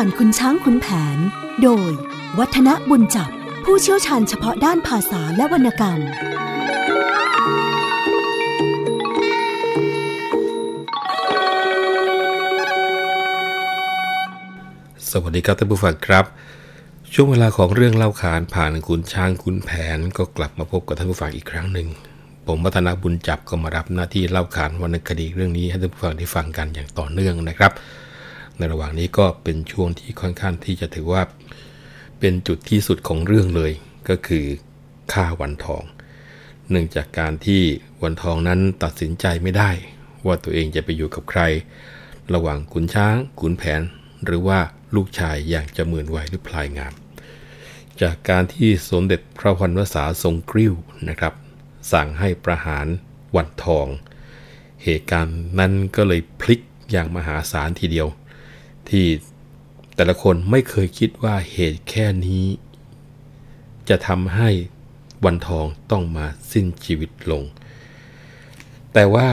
ผ่านคุณช้างคุณแผน โดย วัฒนบุญจับ ผู้เชี่ยวชาญเฉพาะด้านภาษาและวรรณกรรม สวัสดีครับท่านผู้ฟังครับ ช่วงเวลาของเรื่องเล่าขานผ่านคุณช้างคุณแผนก็กลับมาพบกับท่านผู้ฟังอีกครั้งหนึ่งผมวัฒนบุญจับก็มารับหน้าที่เล่าขานวรรณคดีเรื่องนี้ให้ท่านผู้ฟังได้ฟังกันอย่างต่อเนื่องนะครับ ในระหว่างนี้ก็เป็นช่วงที่ค่อนข้างที่จะถือว่า เป็นจุดที่สุดของเรื่องเลย ก็คือฆ่าวันทอง เนื่องจากการที่วันทองนั้นตัดสินใจไม่ได้ ว่าตัวเองจะไปอยู่กับใคร ระหว่างขุนช้างขุนแผน หรือว่าลูกชายอย่างจะหมื่นไหวหรือพลายงาม จากการที่สมเด็จพระพันวษาทรงกริ้วนะครับ สั่งให้ประหารวันทอง เหตุการณ์นั้นก็เลยพลิกอย่างมหาศาลทีเดียว ที่แต่ละคนไม่เคยคิดว่าเหตุแค่นี้ จะทำให้วันทองต้องมาสิ้นชีวิตลง แต่ว่า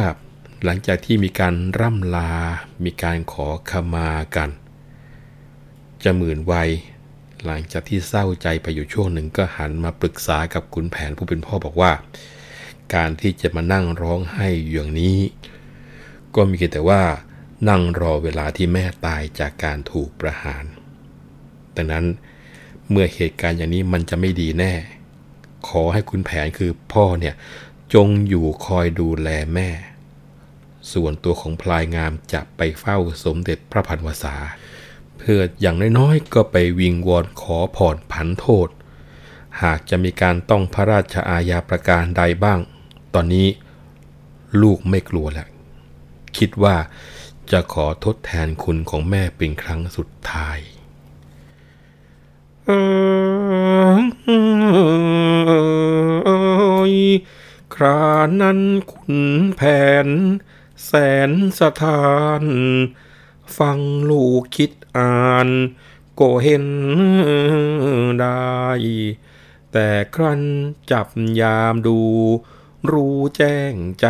หลังจากที่มีการร่ำลา มีการขอขมากัน จะหมื่นวัย หลังจากที่เศร้าใจไปอยู่ช่วงหนึ่งก็หันมาปรึกษากับขุนแผนผู้เป็นพ่อบอกว่า การที่จะมานั่งร้องไห้อย่างนี้ ก็มีแต่ว่า นั่งรอเวลาที่แม่ตายจากการถูกประหาร ดังนั้นเมื่อเหตุการณ์อย่างนี้มันจะไม่ดีแน่ ขอให้คุณแผนคือพ่อเนี่ยจงอยู่คอยดูแลแม่ ส่วนตัวของพลายงามจะไปเฝ้าสมเด็จพระพันวษา เพื่ออย่างน้อยๆก็ไปวิงวอนขอผ่อนผันโทษ หากจะมีการต้องพระราชอาญาประการใดบ้าง ตอนนี้ลูกไม่กลัวแล้ว คิดว่า จะขอทดแทนคุณของแม่เป็นครั้งสุดท้ายครานั้นคุณแผน แสนสถาน ฟังลูกคิดอ่านก็เห็นได้ แต่ครั้นจับยามดู รู้แจ้งใจ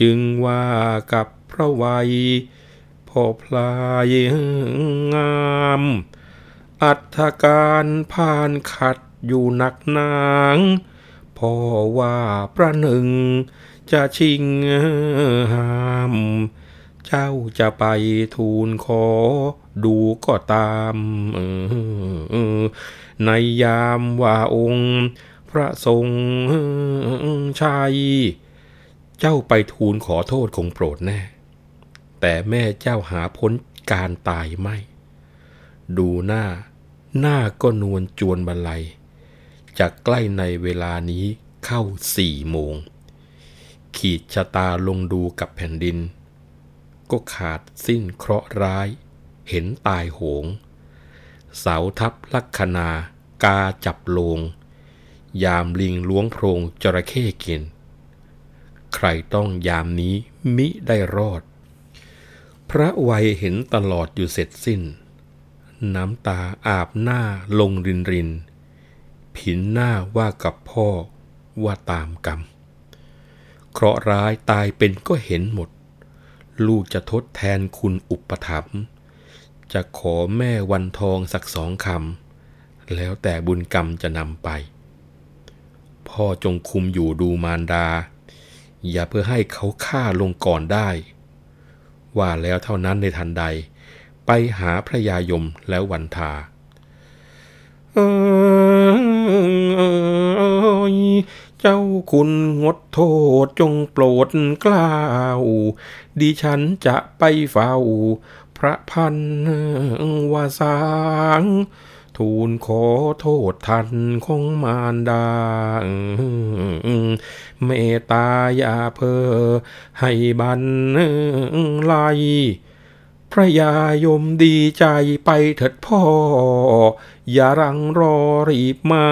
จึงว่ากับพระวัยพ่อพลายงาม อัธการผ่านขัดอยู่หนักนางพ่อว่าประหนึ่งจะชิงห้าม เจ้าจะไปทูลขอดูก็ตามในยามว่าองค์ พระทรงชัย เจ้าไปทูลขอโทษคงโปรดแน่ แต่แม่เจ้าหาพ้นการตายไม่ ดูหน้า หน้าก็นวลจวนบรรลัยจะใกล้ในเวลานี้เข้าสี่โมง ขีดชะตาลงดูกับแผ่นดิน ก็ขาดสิ้นเคราะห์ร้าย เห็นตายโหง เสาทับลักษณากาจับลง ยามลิงล้วงโพรงจระเข้กิน ใครต้องยามนี้มิได้รอด พระวัยเห็นตลอดอยู่เสร็จสิ้น น้ำตาอาบหน้าลงรินริน ผินหน้าว่ากับพ่อว่าตามกรรม เคราะร้ายตายเป็นก็เห็นหมด ลูกจะทดแทนคุณอุปถัมภ์จะขอแม่วันทองสักสองคำ แล้วแต่บุญกรรมจะนำไป พ่อจงคุมอยู่ดูมารดา อย่าเพื่อให้เขาฆ่าลงก่อนได้ ว่าแล้วเท่านั้นในทันใด ไปหาพระยายมแล้ววันทาเจ้าคุณงดโทษจงโปรดกล้าวดิฉันจะไปเฝ้า พระพันวาสาง ทูลขอโทษทันของมารดา เมตาอย่าเพอให้บันไลพระยายมดีใจไปเถิดพ่อ อย่ารังรอรีบมา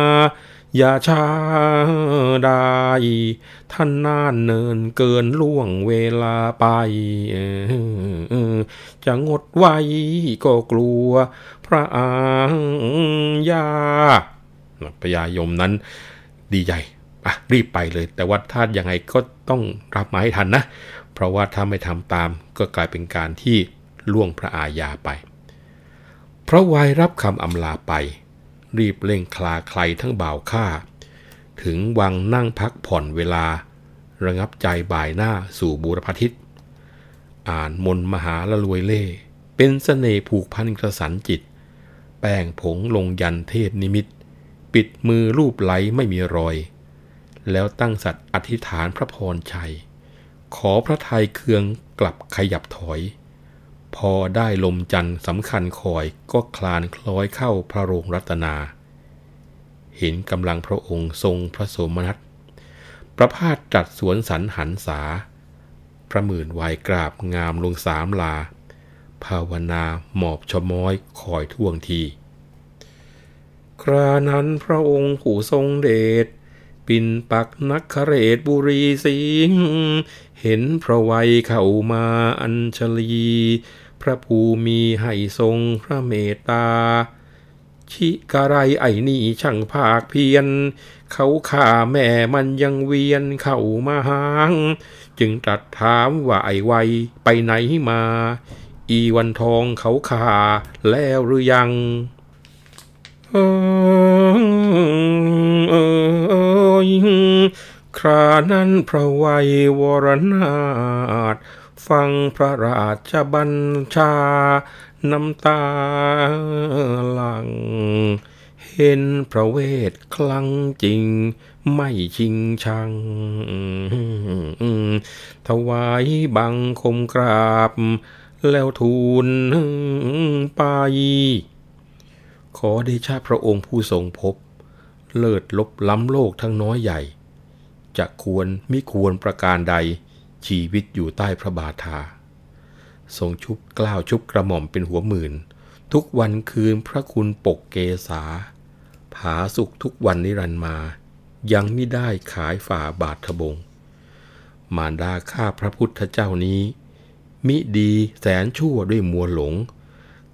อย่าช้าได้ท่านนานเนินเกินล่วงเวลาไป จะงดไว้ก็กลัวพระอายาพยายมนั้นดีใจอะรีบไปเลย แต่ว่าถ้ายังไงก็ต้องรับมาให้ทันนะ เพราะว่าถ้าไม่ทำตามก็กลายเป็นการที่ล่วงพระอาญาไป พระวายรับคำอำลาไป รีบเร่งคลาใครทั้งบ่าวข้าถึงวังนั่งพักผ่อนเวลา ระงับใจบ่ายหน้าสู่บูรพทิศอ่านมนมหาละรวยเล่ เป็นสเสน่ห์ผูกพันกระสันจิต แป้งผงลงยันเทพนิมิต ปิดมือรูปไหลไม่มีรอย แล้วตั้งสัตว์อธิษฐานพระพรชัย ขอพระทัยเคืองกลับขยับถอย พอได้ลมจันทร์สำคัญคอยก็คลานคล้อยเข้าพระโรงรัตนา เห็นกำลังพระองค์ทรงพระสมนัสประพาสจัดสวนสันหันษา พระหมื่นวายกราบงามลงสามลา ภาวนาหมอบชม้อยคอยท่วงที ครานั้นพระองค์ผู้ทรงเดชปินปักนักขเรศบุรีสิง เห็นพระวัยเข้ามาอัญชลี พระภูมิให้ทรงพระเมตตา ชิกะไรไอ้นี่ช่างภาคเพียน เขาข่าแม่มันยังเวียนเข้ามาหาง จึงตรัสถามว่าไอ้ไวยไปไหนมา อีวันทองเขาข่าแล้วหรือยังเออเออครานั้นพระวัยวรนาถ ฟังพระราชบัญชา น้ำตาหลัง เห็นพระเวทคลังจริง ไม่ชิงชัง ถวายบังคมกราบ แล้วทูลไป ขอเดชะพระองค์ผู้ทรงพบ เลิศลบล้ำโลกทั้งน้อยใหญ่จะควรมิควรประการใด ชีวิตอยู่ใต้พระบาทา ทรงชุบกล้าวชุบกระหม่อมเป็นหัวหมื่น ทุกวันคืนพระคุณปกเกษา ผาสุขทุกวันนิรันมา ยังไม่ได้ขายฝ่าบาททบง มารดาข้าพระพุทธเจ้านี้ มิดีแสนชั่วด้วยมัวหลง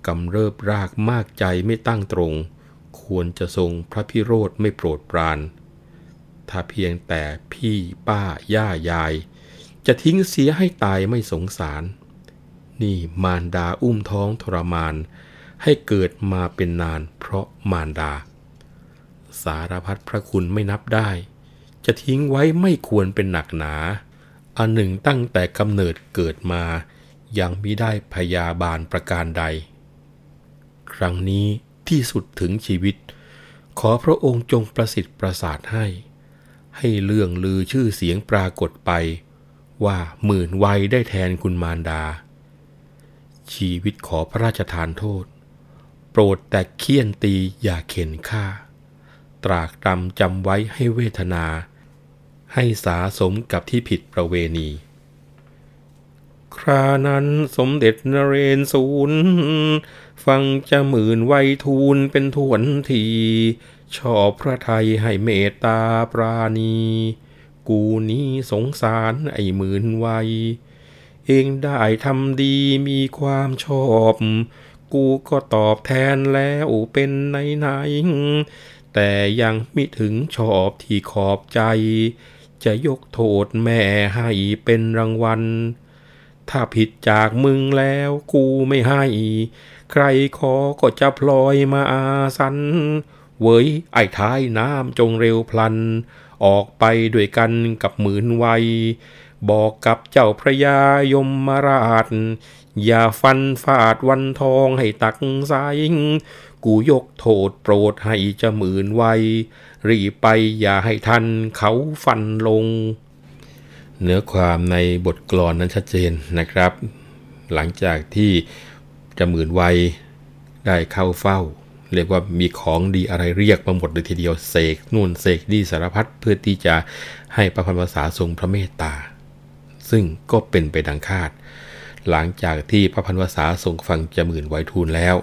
กำเริบรากมากใจไม่ตั้งตรง ควรจะทรงพระพิโรธไม่โปรดปราน ถ้าเพียงแต่พี่ป้าย่ายาย จะทิ้งเสียให้ตายไม่สงสาร นี่มารดาอุ้มท้องทรมาน ให้เกิดมาเป็นนานเพราะมารดา สารพัดพระคุณไม่นับได้ จะทิ้งไว้ไม่ควรเป็นหนักหนา อันหนึ่งตั้งแต่กำเนิดเกิดมา ยังมิได้พยาบาลประการใด ครั้งนี้ที่สุดถึงชีวิต ขอพระองค์จงประสิทธิ์ประสาทให้ ให้เรื่องลือชื่อเสียงปรากฏไป ว่าหมื่นวัยได้แทนคุณมารดา ชีวิตขอพระราชทานโทษ โปรดแต่เคี่ยนตีอย่าเข็นฆ่า ตรากตรำจำไว้ให้เวทนา ให้สาสมกับที่ผิดประเวณี ครานั้นสมเด็จนเรนศูนย์ฟังจะหมื่นไวยทูลเป็นทวนที ชอบพระไทยให้เมตตาปราณี กูนี้สงสารไอ้หมื่นไวยเองได้ทำดีมีความชอบ กูก็ตอบแทนแล้วเป็นไหนไหน แต่ยังมิถึงชอบที่ขอบใจ จะยกโทษแม่ให้เป็นรางวัล ถ้าผิดจากมึงแล้วกูไม่ให้ ใครขอก็จะพลอยมาอาสันเว้ยไอ้ท้ายน้ำจงเร็วพลัน ออกไปด้วยกันกับหมื่นวัย บอกกับเจ้าพระยายมมาราช อย่าฟันฟาดวันทองให้ตักสายกูยกโทษโปรดให้จะหมื่นวัยรีไปอย่าให้ทันเขาฟันลง เนื้อความในบทกลอนนั้นชัดเจนนะครับ หลังจากที่จะหมื่นวัยได้เข้าเฝ้า เรียกว่ามีของดีอะไรเรียกมาหมดเลยทีเดียวเสกนู่นเสกนี่สารพัดเพื่อที่จะให้ประพันภาษาทรงพระเมตตา ซึ่งก็เป็นไปดังคาด หลังจากที่พระพันวษาทรงฟังจะหมื่นไวทูลแล้ว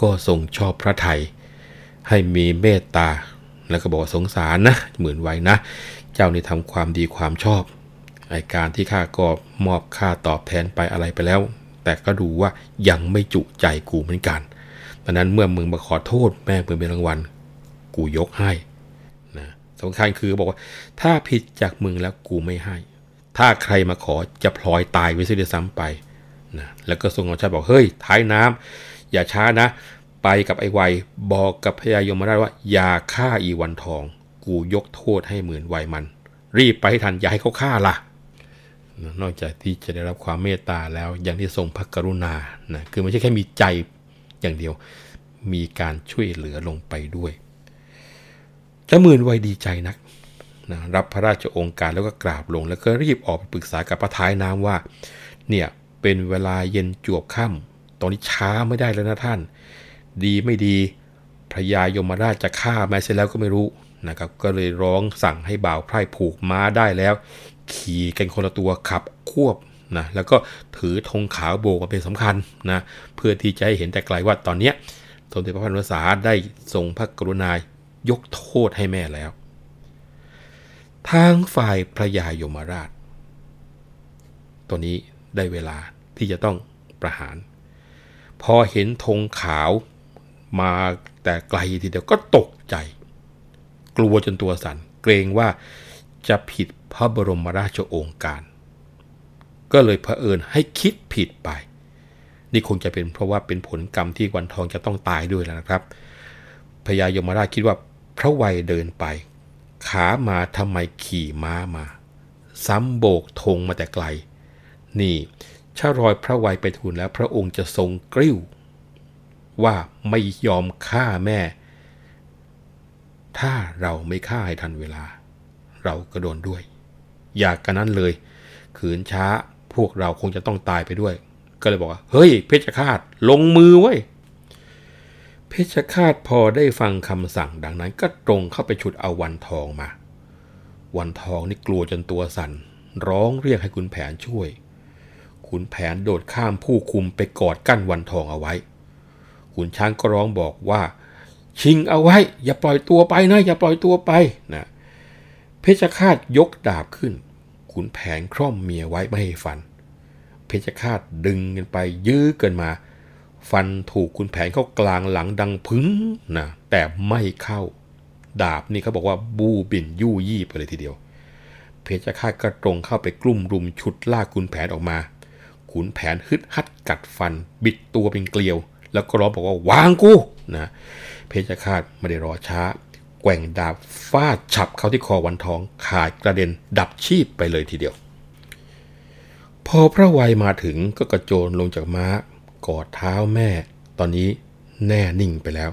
ก็ทรงชอบพระไทย ให้มีเมตตา แล้วก็บอกว่าสงสารนะหมื่นไวนะ เจ้านี่ทำความดีความชอบไอการที่ข้าก็มอบค่าตอบแทนไปอะไรไปแล้ว แต่ก็ดูว่ายังไม่จุใจกูเหมือนกัน ดังนั้นเมื่อมึงมาขอโทษแม่มึงเป็นรางวัล กูยกให้นะสำคัญคือบอกว่า ถ้าผิดจากมึงแล้วกูไม่ให้ ถ้าใครมาขอจะพลอยตายไว้เสียด้วยซ้ำไปนะแล้วก็ทรงกำชับบอกเฮ้ยท้ายน้ำอย่าช้านะ ไปกับไอ้ไวบอกกับพญายมราชว่า อย่าฆ่าอีวันทอง กูยกโทษให้หมื่นไวมัน รีบไปให้ทันอย่าให้เขาฆ่าละ่ะนอกจากที่จะได้รับความเมตตาแล้วยังที่ทรงพระกรุณานะคือไม่ใช่แค่มีใจ อย่างเดียว มีการช่วยเหลือลงไปด้วยจมื่นไวดีใจนักนะรับพระราชองค์การแล้วก็กราบลง แล้วก็รีบออกไปปรึกษากับพระท้ายน้ำว่า เนี่ยเป็นเวลาเย็นจวบค่ำตอนนี้ช้าไม่ได้แล้วนะท่าน ดีไม่ดีพระยายมราชจะฆ่าแม่เสร็จแล้วก็ไม่รู้นะครับ ก็เลยร้องสั่งให้บ่าวไพร่ผูกม้าได้แล้ว ขี่กันคนละตัวขับควบ นะแล้วก็ถือธงขาวโบกเป็นสำคัญนะเพื่อที่จะให้เห็นแต่ไกลว่าตอนนี้สมเด็จพระพันวษาได้ทรงพระกรุณายกโทษให้แม่แล้ว ทางฝ่ายพระยายมราช ตัวนี้ได้เวลาที่จะต้องประหาร พอเห็นธงขาวมาแต่ไกลทีเดียวก็ตกใจ กลัวจนตัวสัน่นเกรงว่าจะผิดพระบรมราชโองการ ก็เลยเผอิญให้คิดผิดไป นี่คงจะเป็นเพราะว่าเป็นผลกรรมที่วันทองจะต้องตายด้วยแล้วนะครับพญายมราชคิดว่าพระวัยเดินไป ขามาทำไมขี่ม้ามา ซ้ำโบกธงมาแต่ไกล นี่ถ้ารอยพระวัยไปทูลแล้วพระองค์จะทรงกริ้ว ว่าไม่ยอมฆ่าแม่ ถ้าเราไม่ฆ่าให้ทันเวลา เราก็โดนด้วย อยากกันนั้นเลย ขืนช้า พวกเราคงจะต้องตายไปด้วย ก็เลยบอกว่า เฮ้ย เพชฌฆาตลงมือไว้เพชฌฆาตพอได้ฟังคำสั่งดังนั้น ก็ตรงเข้าไปฉุดเอาวันทองมา วันทองนี่กลัวจนตัวสัน่นร้องเรียกให้คุณแผนช่วยขุนแผนโดดข้ามผู้คุมไปกอดกั้นวันทองเอาไว้ขุนช้างก็ร้องบอกว่า ชิงเอาไว้ อย่าปล่อยตัวไปนะอย่าปล่อยตัวไปนะเพชฌฆาตยกดาบขึ้น ขุนแผนคร่อมเมียไว้ไม่ให้ฟัน เพชฌฆาตดึงกันไปยื้อกันมา ฟันถูกขุนแผนเข้ากลางหลังดังพึ่งนะแต่ไม่เข้า ดาบนี่เขาบอกว่าบูบินยู่ยี่ไปเลยทีเดียว เพชฌฆาตก็ตรงเข้าไปกลุ่มรุมชุดลากขุนแผนออกมาขุนแผนฮึดฮัดกัดฟัน บิดตัวเป็นเกลียว แล้วก็ร้องบอกว่าวางกูนะเพชฌฆาตไม่ได้รอช้า แกว่งดาบฟาดฉับเข้าที่คอวันทองขาดกระเด็นดับชีพไปเลยทีเดียว พอพระวัยมาถึงก็กระโจนลงจากม้ากอดเท้าแม่ ตอนนี้แน่นิ่งไปแล้ว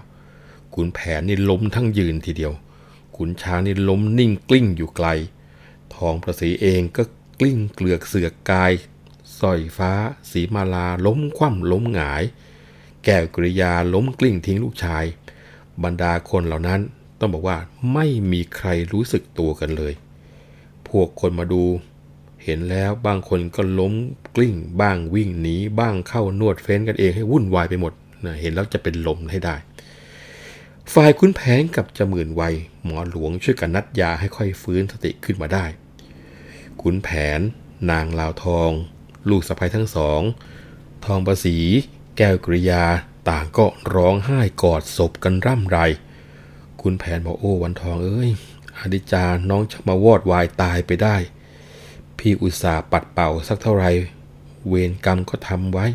ขุนแผนนี่ล้มทั้งยืนทีเดียวขุนช้างนี่ล้มนิ่งกลิ้งอยู่ไกล ทองประสีเองก็กลิ้งเกลือกเสือกกายสร้อยฟ้า สีมาลาล้มคว่ำล้มหงาย แก้วกริยาล้มกลิ้งทิ้งลูกชาย บรรดาคนเหล่านั้น ต้องบอกว่าไม่มีใครรู้สึกตัวกันเลย พวกคนมาดูเห็นแล้วบางคนก็ล้มกลิ้ง บ้างวิ่งหนีบ้างเข้านวดเฟ้นกันเองให้วุ่นวายไปหมดนะเห็นแล้วจะเป็นลมให้ได้ ฝ่ายคุณแผนกับจมื่นวัยหมอหลวงช่วยกันนัดยาให้ค่อยฟื้นสติขึ้นมาได้ ขุนแผน นางลาวทอง ลูกสะพ้ยทั้งสอง ทองประสี แก้วกริยา ต่างก็ร้องไห้กอดศพกันร่ำไร คุณแผนบอกโอ้วันทองเอ้ยอดิจาน้องจะมาวอดวายตายไปได้ พี่อุตส่าห์ปัดเป่าสักเท่าไหร่เวรกรรมก็ทำไว้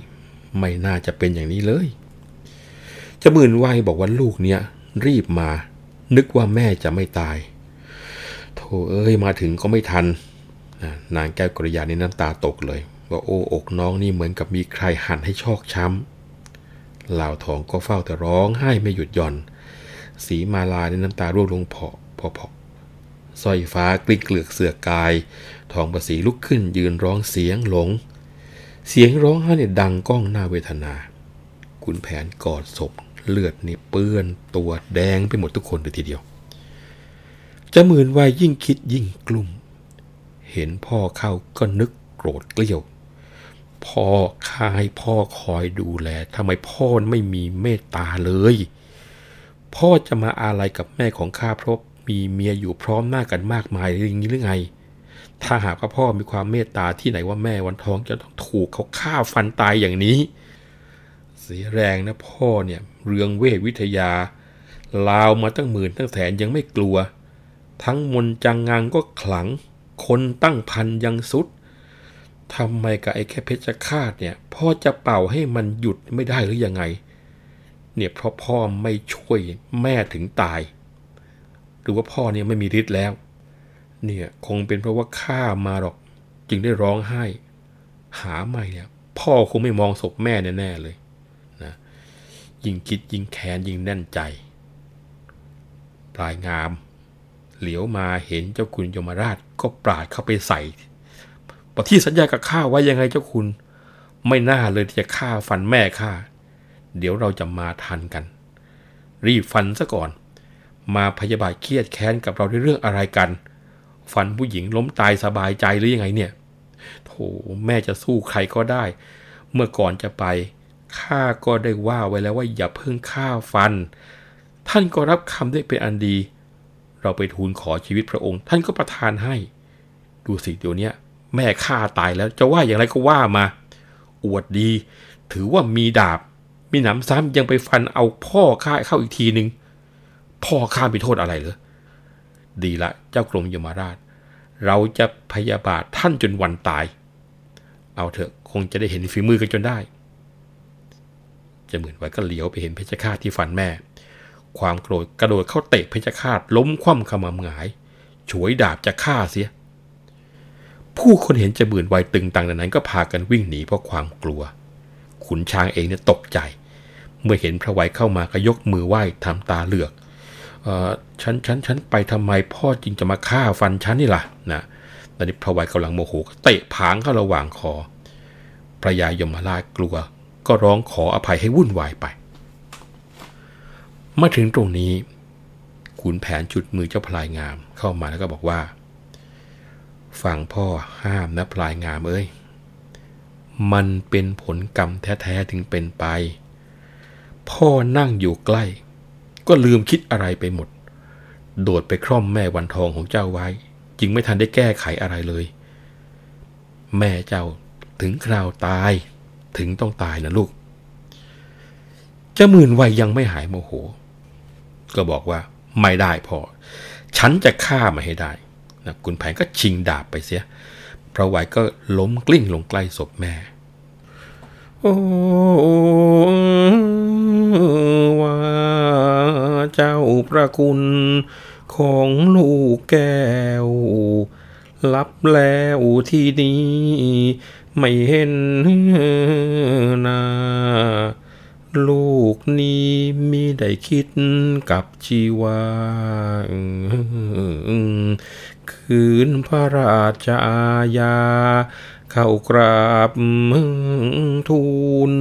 ไม่น่าจะเป็นอย่างนี้เลยจะมื่นไวบอกว่าลูกเนี้ยรีบมา นึกว่าแม่จะไม่ตายโธ่เอ้ยมาถึงก็ไม่ทันนางแก้วกริยานี่น้ำตาตกเลยว่าโอ้อกน้องนี่เหมือนกับมีใครหั่นให้ชอกช้ำเหล่าทองก็เฝ้าแต่ร้องไห้ไม่หยุดหย่อน สีมาลาในน้ำตาร่วงลงเพาะพอพอสร้อยฟ้ากลิ้งเกลือกเสือกาย ทองประสีลุกขึ้นยืนร้องเสียงหลง เสียงร้องไห้เนี่ยดังก้องหน้าเวทนาขุนแผนกอดศพเลือดนี่เปื้อนตัวแดงไปหมดทุกคนเลยทีเดียวจะหมื่นวายยิ่งคิดยิ่งกลุ่ม เห็นพ่อเข้าก็นึกโกรธเกลี้ยว พ่อข้าให้พ่อคอยดูแลทำไมพ่อไม่มีเมตตาเลย พ่อจะมาอะไรกับแม่ของข้าเพราะมีเมียอยู่พร้อมหน้ากันมากมายอย่างนี้หรือไง ถ้าหากว่าพ่อมีความเมตตาที่ไหนว่าแม่วันทองจะต้องถูกเขาฆ่าฟันตายอย่างนี้ เสียแรงนะพ่อเนี่ยเรืองเวทวิทยา ลาวมาตั้งหมื่นตั้งแสนยังไม่กลัว ทั้งมนจังงังก็ขลัง คนตั้งพันยังสุดทำไมกับไอ้แค่เพชฌฆาตเนี่ยพ่อจะเป่าให้มันหยุดไม่ได้หรือยังไง เนี่ยเพราะพ่อไม่ช่วยแม่ถึงตาย หรือว่าพ่อเนี่ยไม่มีฤทธิ์แล้ว เนี่ยคงเป็นเพราะว่าข้ามาหรอก จึงได้ร้องไห้ หาไม่เนี่ยพ่อคงไม่มองศพแม่แน่ๆเลยนะยิ่งคิดยิ่งแค้นยิ่งแน่นใจ ปลายงาม เหลียวมาเห็นเจ้าคุณยมราชก็ปราดเข้าไปใส่บอกที่สัญญากับข้าไว้ยังไงเจ้าคุณ ไม่น่าเลยที่จะฆ่าฟันแม่ข้า เดี๋ยวเราจะมาทันกัน รีบฟันซะก่อน มาพยาบาทเครียดแค้นกับเราในเรื่องอะไรกัน ฟันผู้หญิงล้มตายสบายใจหรือยังไงเนี่ยโถแม่จะสู้ใครก็ได้ เมื่อก่อนจะไปข้าก็ได้ว่าไว้แล้วว่าอย่าเพิ่งฆ่าฟัน ท่านก็รับคำได้เป็นอันดี เราไปทูลขอชีวิตพระองค์ ท่านก็ประทานให้ ดูสิเดี๋ยวนี้แม่ข้าตายแล้วจะว่าอย่างไรก็ว่ามา อวดดี ถือว่ามีดาบ มีหนำซ้ำยังไปฟันเอาพ่อข้าเข้าอีกทีหนึ่งพ่อข้าไปโทษอะไรเหรอดีละเจ้ากรมยมราช เราจะพยาบาทท่านจนวันตาย เอาเถอะคงจะได้เห็นฝีมือกันจนได้จะเหมือนไว้ก็เหลียวไปเห็นเพชฌฆาตที่ฟันแม่ ความโกรธกระโดดเข้าเตะเพชฌฆาตล้มคว่ำขมำหงายฉวยดาบจะฆ่าเสีย ผู้คนเห็นจะบืนไวตึงตังนั้นก็พากันวิ่งหนีเพราะความกลัว ขุนช้างเองเนี่ยตกใจ เมื่อเห็นพระไวยเข้ามาก็ยกมือไหว้ทำตาเหลือกออฉันฉันฉันไปทำไมพ่อจริงจะมาฆ่าฟันฉันนี่ล่ะนะตอนนี้พระไวยกำลังโมโหเตะผางเข้าระหว่างคอพระยายมราชกลัว ก็ร้องขออภัยให้วุ่นวายไป มาถึงตรงนี้ขุนแผนจุดมือเจ้าพลายงามเข้ามาแล้วก็บอกว่า ฟังพ่อห้ามนะพลายงามเอ้ย มันเป็นผลกรรมแท้ๆถึงเป็นไป พ่อนั่งอยู่ใกล้ ก็ลืมคิดอะไรไปหมด โดดไปคร่อมแม่วันทองของเจ้าไว้ จึงไม่ทันได้แก้ไขอะไรเลย แม่เจ้าถึงคราวตาย ถึงต้องตายนะลูกเจ้าหมื่นวัยยังไม่หายโมโห ก็บอกว่าไม่ได้พ่อ ฉันจะฆ่ามาให้ได้นะคุณแผนก็ชิงดาบไปเสีย พระไวยก็ล้มกลิ้งลงใกล้ศพแม่ ว่าเจ้าประคุณของลูกแก้วรับแล้วที่นี้ไม่เห็นนาลูกนี้มิได้คิดกับชีวาคืนพระราชอาญา เข้ากราบมึงทูล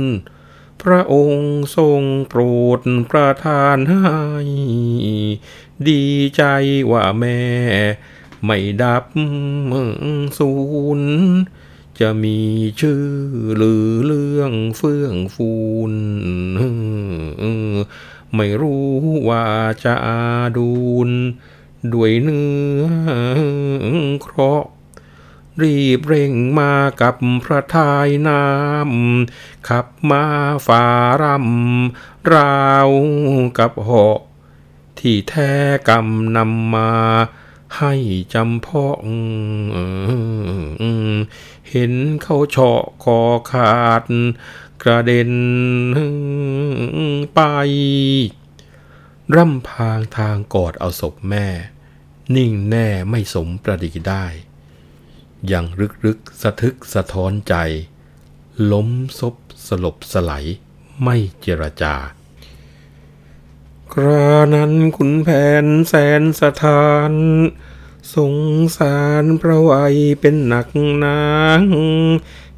พระองค์ทรงโปรดประทานให้ ดีใจว่าแม่ ไม่ดับมึงสูญจะมีชื่อหรือเรื่องเฟื่องฟูนไม่รู้ว่าจะอาดูนด้วยเนื้อเคราะ รีบเร่งมากับพระทายน้ำขับมาฝ่ารำราวกับหาะที่แท้กรรมนำมาให้จำเพาะเห็นเขาเฉาะคอขาด กระเด็นไป ร่ำพางทางกอดเอาศพแม่ นิ่งแน่ไม่สมประดิได้ ยังรึกรึกสะทึกสะท้อนใจ ล้มซบสลบสไลยไม่เจรจาครานั้นคุณแผนแสนสถาน สงสารพระวัยเป็นหนักนาง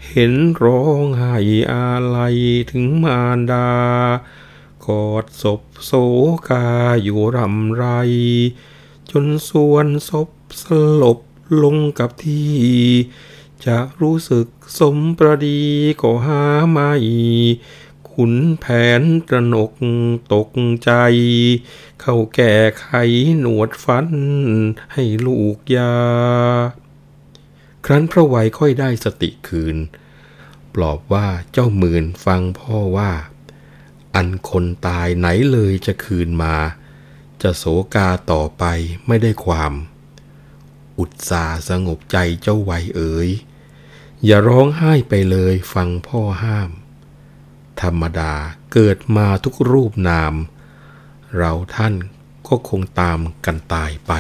เห็นร้องไห้อาลัยถึงมารดา กอดศพโศกาอยู่รำไร จนส่วนศพสลบ ลงกับที่ จะรู้สึกสมประดีก็หาไม่ขุนแผนตระหนกตกใจ เข้าแก้ไขหนวดฟันให้ลูกยา ครั้นพระไวยค่อยได้สติคืน ปลอบว่าเจ้าหมื่นฟังพ่อว่า อันคนตายไหนเลยจะคืนมา จะโศกาต่อไปไม่ได้ความ อุตสาสงบใจเจ้าไวเอ๋ย อย่าร้องไห้ไปเลยฟังพ่อห้าม ธรรมดาเกิดมาทุกรูปนาม เราท่านก็คงตามกันตายไป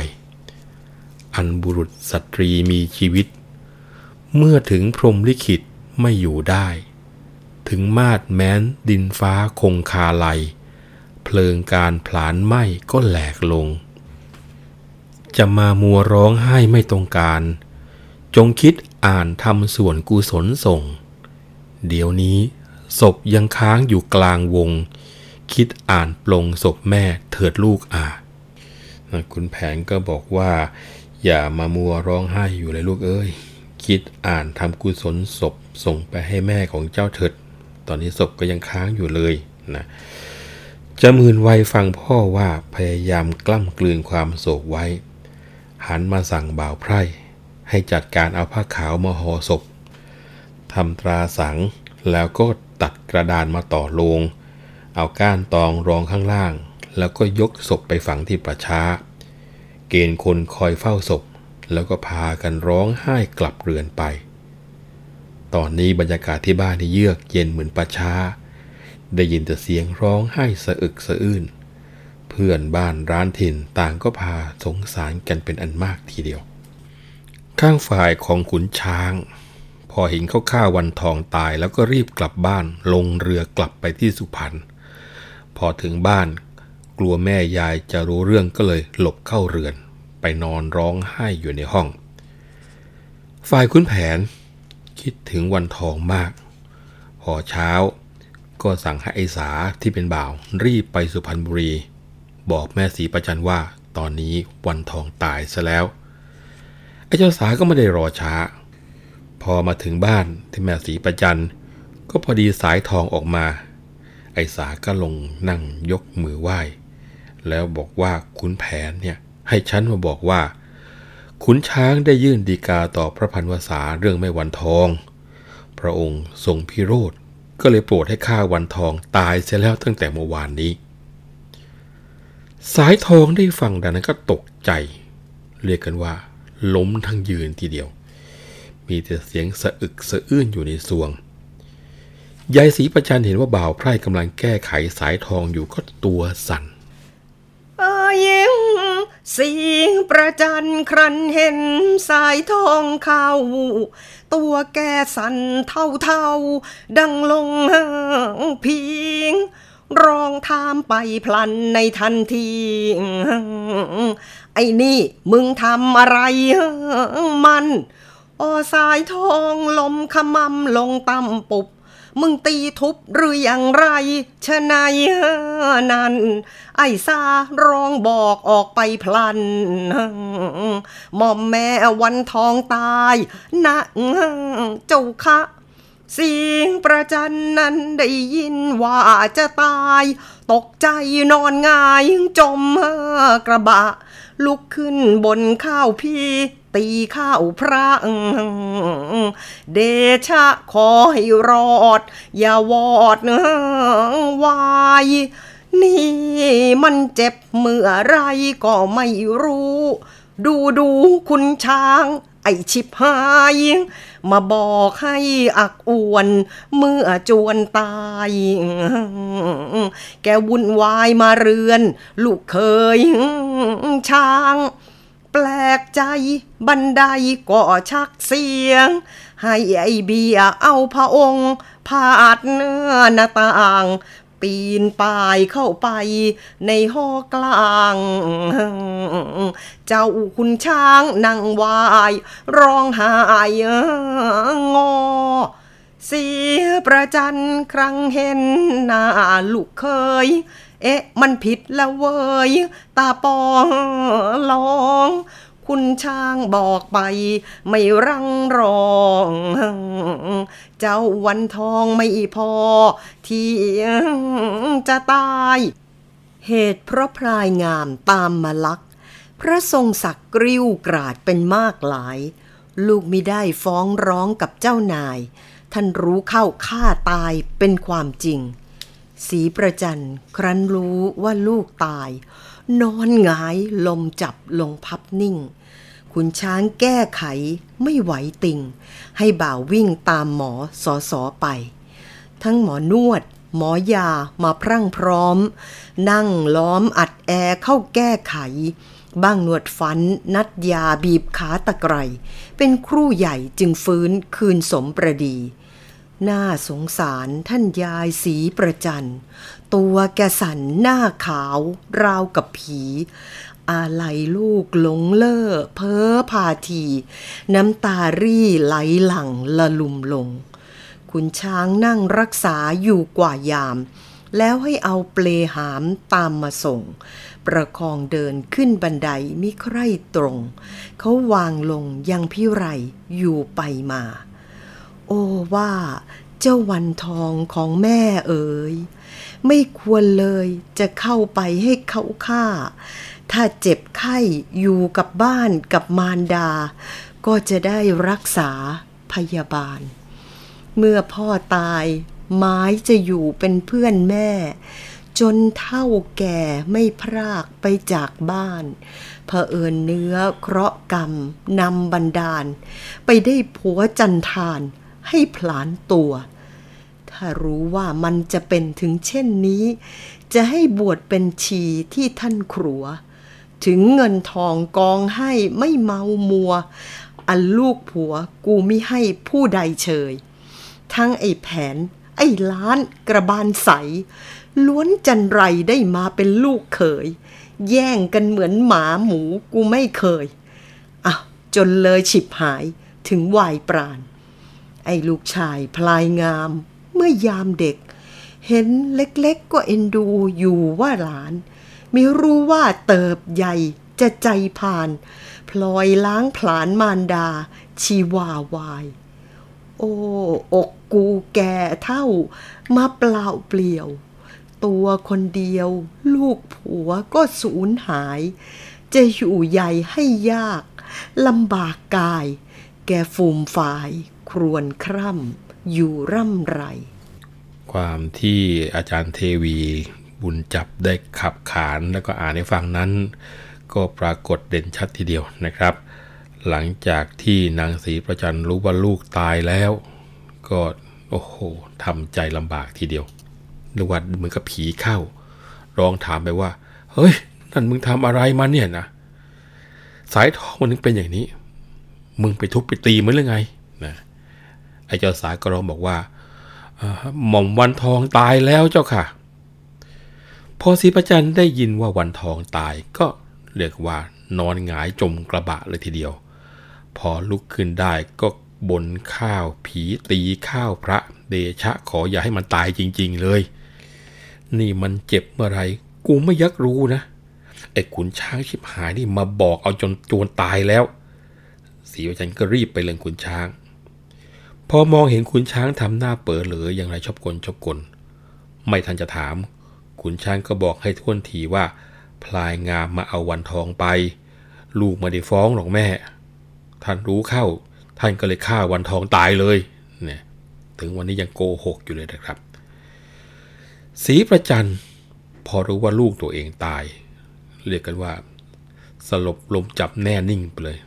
อันบุรุษสตรีมีชีวิต เมื่อถึงพรมลิขิตไม่อยู่ได้ ถึงมาดแม้นดินฟ้าคงคาไลเพลิงการผลาญไหม้ก็แหลกลง จะมามัวร้องไห้ไม่ตรงการ จงคิดอ่านทำส่วนกุศลส่ง เดี๋ยวนี้ศพยังค้างอยู่กลางวง คิดอ่านปลงศพแม่เถิดลูกอาคุณแผนก็บอกว่า อย่ามามัวร้องไห้อยู่เลยลูกเอ้ย คิดอ่านทำกุศลศพส่งไปให้แม่ของเจ้าเถิด ตอนนี้ศพก็ยังค้างอยู่เลยนะจะมืนไวฟังพ่อว่าพยายามกล้ำกลืนความโศกไว้ หันมาสั่งบ่าวไพร่ ให้จัดการเอาผ้าขาวมาห่อศพทำตราสังแล้วก็ตัดกระดานมาต่อลง เอาก้านตองรองข้างล่าง แล้วก็ยกศพไปฝังที่ประชาเกณฑ์คนคอยเฝ้าศพ แล้วก็พากันร้องไห้กลับเรือนไป ตอนนี้บรรยากาศที่บ้านที่เยือกเย็นเหมือนประชาได้ยินแต่เสียงร้องไห้สะอึกสะอื้น พื่อนบ้านร้านถิ่นต่างก็พาสงสารกันเป็นอันมากทีเดียว ข้างฝ่ายของขุนช้าง พอเห็นเขาฆ่าวันทองตายแล้วก็รีบกลับบ้านลงเรือกลับไปที่สุพรรณพอถึงบ้านกลัวแม่ยายจะรู้เรื่องก็เลยหลบเข้าเรือน ไปนอนร้องไห้อยู่ในห้อง ฝ่ายคุณแผน คิดถึงวันทองมาก พอเช้าก็สั่งให้ไอ้สาที่เป็นบ่าวรีบไปสุพรรณบุรี บอกแม่สีประจันว่าตอนนี้วันทองตายซะแล้ว ไอ้เจ้าสาก็ไม่ได้รอช้า พอมาถึงบ้านที่แม่สีประจันก็พอดีสายทองออกมา ไอ้สาก็ลงนั่งยกมือไหว้ แล้วบอกว่าขุนแผนเนี่ยให้ฉันมาบอกว่า ขุนช้างได้ยื่นดีกาต่อพระพันวษาเรื่องแม่วันทอง พระองค์ทรงพิโรธก็เลยโปรดให้ข้าวันทองตายเสียแล้วตั้งแต่เมื่อวานนี้ สายทองได้ฟังดังนั้นก็ตกใจ เรียกกันว่า ล้มทั้งยืนทีเดียว มีแต่เสียงสะอึกสะอื้นอยู่ในสวง ยายศรีประจันเห็นว่าบ่าวไพร่กำลังแก้ไขสายทองอยู่ก็ตัวสั่นเอียิงสีประจันครันเห็นสายทองเข้า ตัวแกสั่นเท่าเท่าดังลงพิง รองทามไปพลันในทันที ไอ้นี่มึงทำอะไรมันออสายทองลมขมำลงต่ำปุบ มึงตีทุบหรืออย่างไรชะนายนั้น ไอ้ซาร้องบอกออกไปพลันม่อมแม่วันทองตายนะเจ้าคะ เสียงประจันนั้นได้ยินว่าจะตาย ตกใจนอนง่ายจมกระบะ ลุกขึ้นบนข้าวพี่ ตีข้าวพระเดชะขอให้รอด อย่าวอดนะวายนี่มันเจ็บเมื่อไรก็ไม่รู้ ดูดูคุณช้าง ไอชิบหาย มาบอกให้อักอวนเมื่อจวนตาย แกวุ่นวายมาเรือน ลูกเคยช้างแปลกใจบันไดก็ชักเสียง ให้ไอเบียเอาพระองค์ผาดเนื้อหน้าต่าง ปีนป่ายเข้าไปในห้อกลาง เจ้าคุณช้างนั่งวายร้องไห้งอเสียประจันครั้งเห็นหน้าลูกเคย เอ๊ะ มันผิดแล้วเว้ย ตาปองลอง คุณช่างบอกไป ไม่รังรอง เจ้าวันทองไม่พอ ที่จะตาย เหตุเพราะพลายงามตามมาลัก พระทรงศักดิ์กริ้วกราดเป็นมากหลาย ลูกไม่ได้ฟ้องร้องกับเจ้านาย ท่านรู้เข้าฆ่าตายเป็นความจริง สีประจันครั้นรู้ว่าลูกตาย นอนหงายลมจับลงพับนิ่งคุณช้างแก้ไขไม่ไหวติง ให้บ่าววิ่งตามหมอสอสอไป ทั้งหมอนวด หมอยามาพรั่งพร้อม นั่งล้อมอัดแอร์เข้าแก้ไข บ้างนวดฟัน นัดยาบีบขาตะไครเป็นครู่ใหญ่จึงฟื้นคืนสมประดีน่าสงสารท่านยายสีประจัน ตัวแกสันหน้าขาว ราวกับผี อาลัยลูกหลงเล่อ เพ้อพาที น้ำตารี่ไหลหลังละลุมลง คุณช้างนั่งรักษาอยู่กว่ายาม แล้วให้เอาเปลหามตามมาส่ง ประคองเดินขึ้นบันไดมิใคร่ตรง เขาวางลงยังพิไรอยู่ไปมา โอ้ว่า เจ้าวันทองของแม่เอ๋ย ไม่ควรเลยจะเข้าไปให้เขาฆ่า ถ้าเจ็บไข้อยู่กับบ้านกับมารดา ก็จะได้รักษาพยาบาล เมื่อพ่อตาย ไม้จะอยู่เป็นเพื่อนแม่ จนเท่าแก่ไม่พรากไปจากบ้านเผอิญเนื้อเคราะห์กรรมนำบันดาล ไปได้ผัวจันทานให้ผลานตัว ถ้ารู้ว่ามันจะเป็นถึงเช่นนี้ จะให้บวชเป็นชีที่ท่านครัว ถึงเงินทองกองให้ไม่เมามัว อันลูกผัวกูไม่ให้ผู้ใดเชย ทั้งไอ้แผน ไอ้ล้านกระบาลใส ล้วนจันไรได้มาเป็นลูกเขย แย่งกันเหมือนหมาหมูกูไม่เคยอะจนเลยฉิบหายถึงวายปราณไอ้ลูกชายพลายงาม เมื่อยามเด็ก เห็นเล็กๆก็เอ็นดูอยู่ว่าหลานไม่รู้ว่าเติบใหญ่จะใจพาน พลอยล้างผลาญมารดา ชีวาวาย โอ้อกกูแก่เท่า มาเปล่าเปลี่ยว ตัวคนเดียว ลูกผัวก็สูญหาย จะอยู่ใหญ่ให้ยากลำบากกาย แกฟูมฝ่าย ครวนคร่ำ อยู่ร่ำไร ความที่อาจารย์เทวีบุญจับได้ขับขานแล้วก็อ่านให้ฟังนั้น ก็ปรากฏเด่นชัดทีเดียวนะครับ หลังจากที่นางศรีประจันรู้ว่าลูกตายแล้ว ก็โอ้โหทำใจลำบากทีเดียวนึกว่าเหมือนกับผีเข้า ร้องถามไปว่า เฮ้ย นั่นมึงทำอะไรมาเนี่ยนะ สายทองมันถึงเป็นอย่างนี้ มึงไปทุบไปตีมันหรือไง ไอ้เจ้าสายก็ร้องบอกว่าหม่อมวันทองตายแล้วเจ้าค่ะ พอศรีประจันได้ยินว่าวันทองตายก็เรียกว่านอนหงายจมกระบะเลยทีเดียว พอลุกขึ้นได้ก็บนข้าวผีตีข้าวพระเดชะขออย่าให้มันตายจริง ๆเลย นี่มันเจ็บเมื่อไรกูไม่ยักรู้นะไอ้ขุนช้างชิบหายนี่มาบอกเอาจนจวนตายแล้วศรีประจันก็รีบไปเรื่องขุนช้าง พอมองเห็นขุนช้างทำหน้าเปิดเหลืออย่างไรชอบกลชอบกล ไม่ทันจะถาม ขุนช้างก็บอกให้ทวนทีว่า พลายงามมาเอาวันทองไป ลูกไม่ได้ฟ้องหรอกแม่ ท่านรู้เข้า ท่านก็เลยฆ่าวันทองตายเลยเนี่ยถึงวันนี้ยังโกหกอยู่เลยนะครับสีประจันพอรู้ว่าลูกตัวเองตาย เรียกกันว่า สลบลมจับแน่นิ่งไปเลย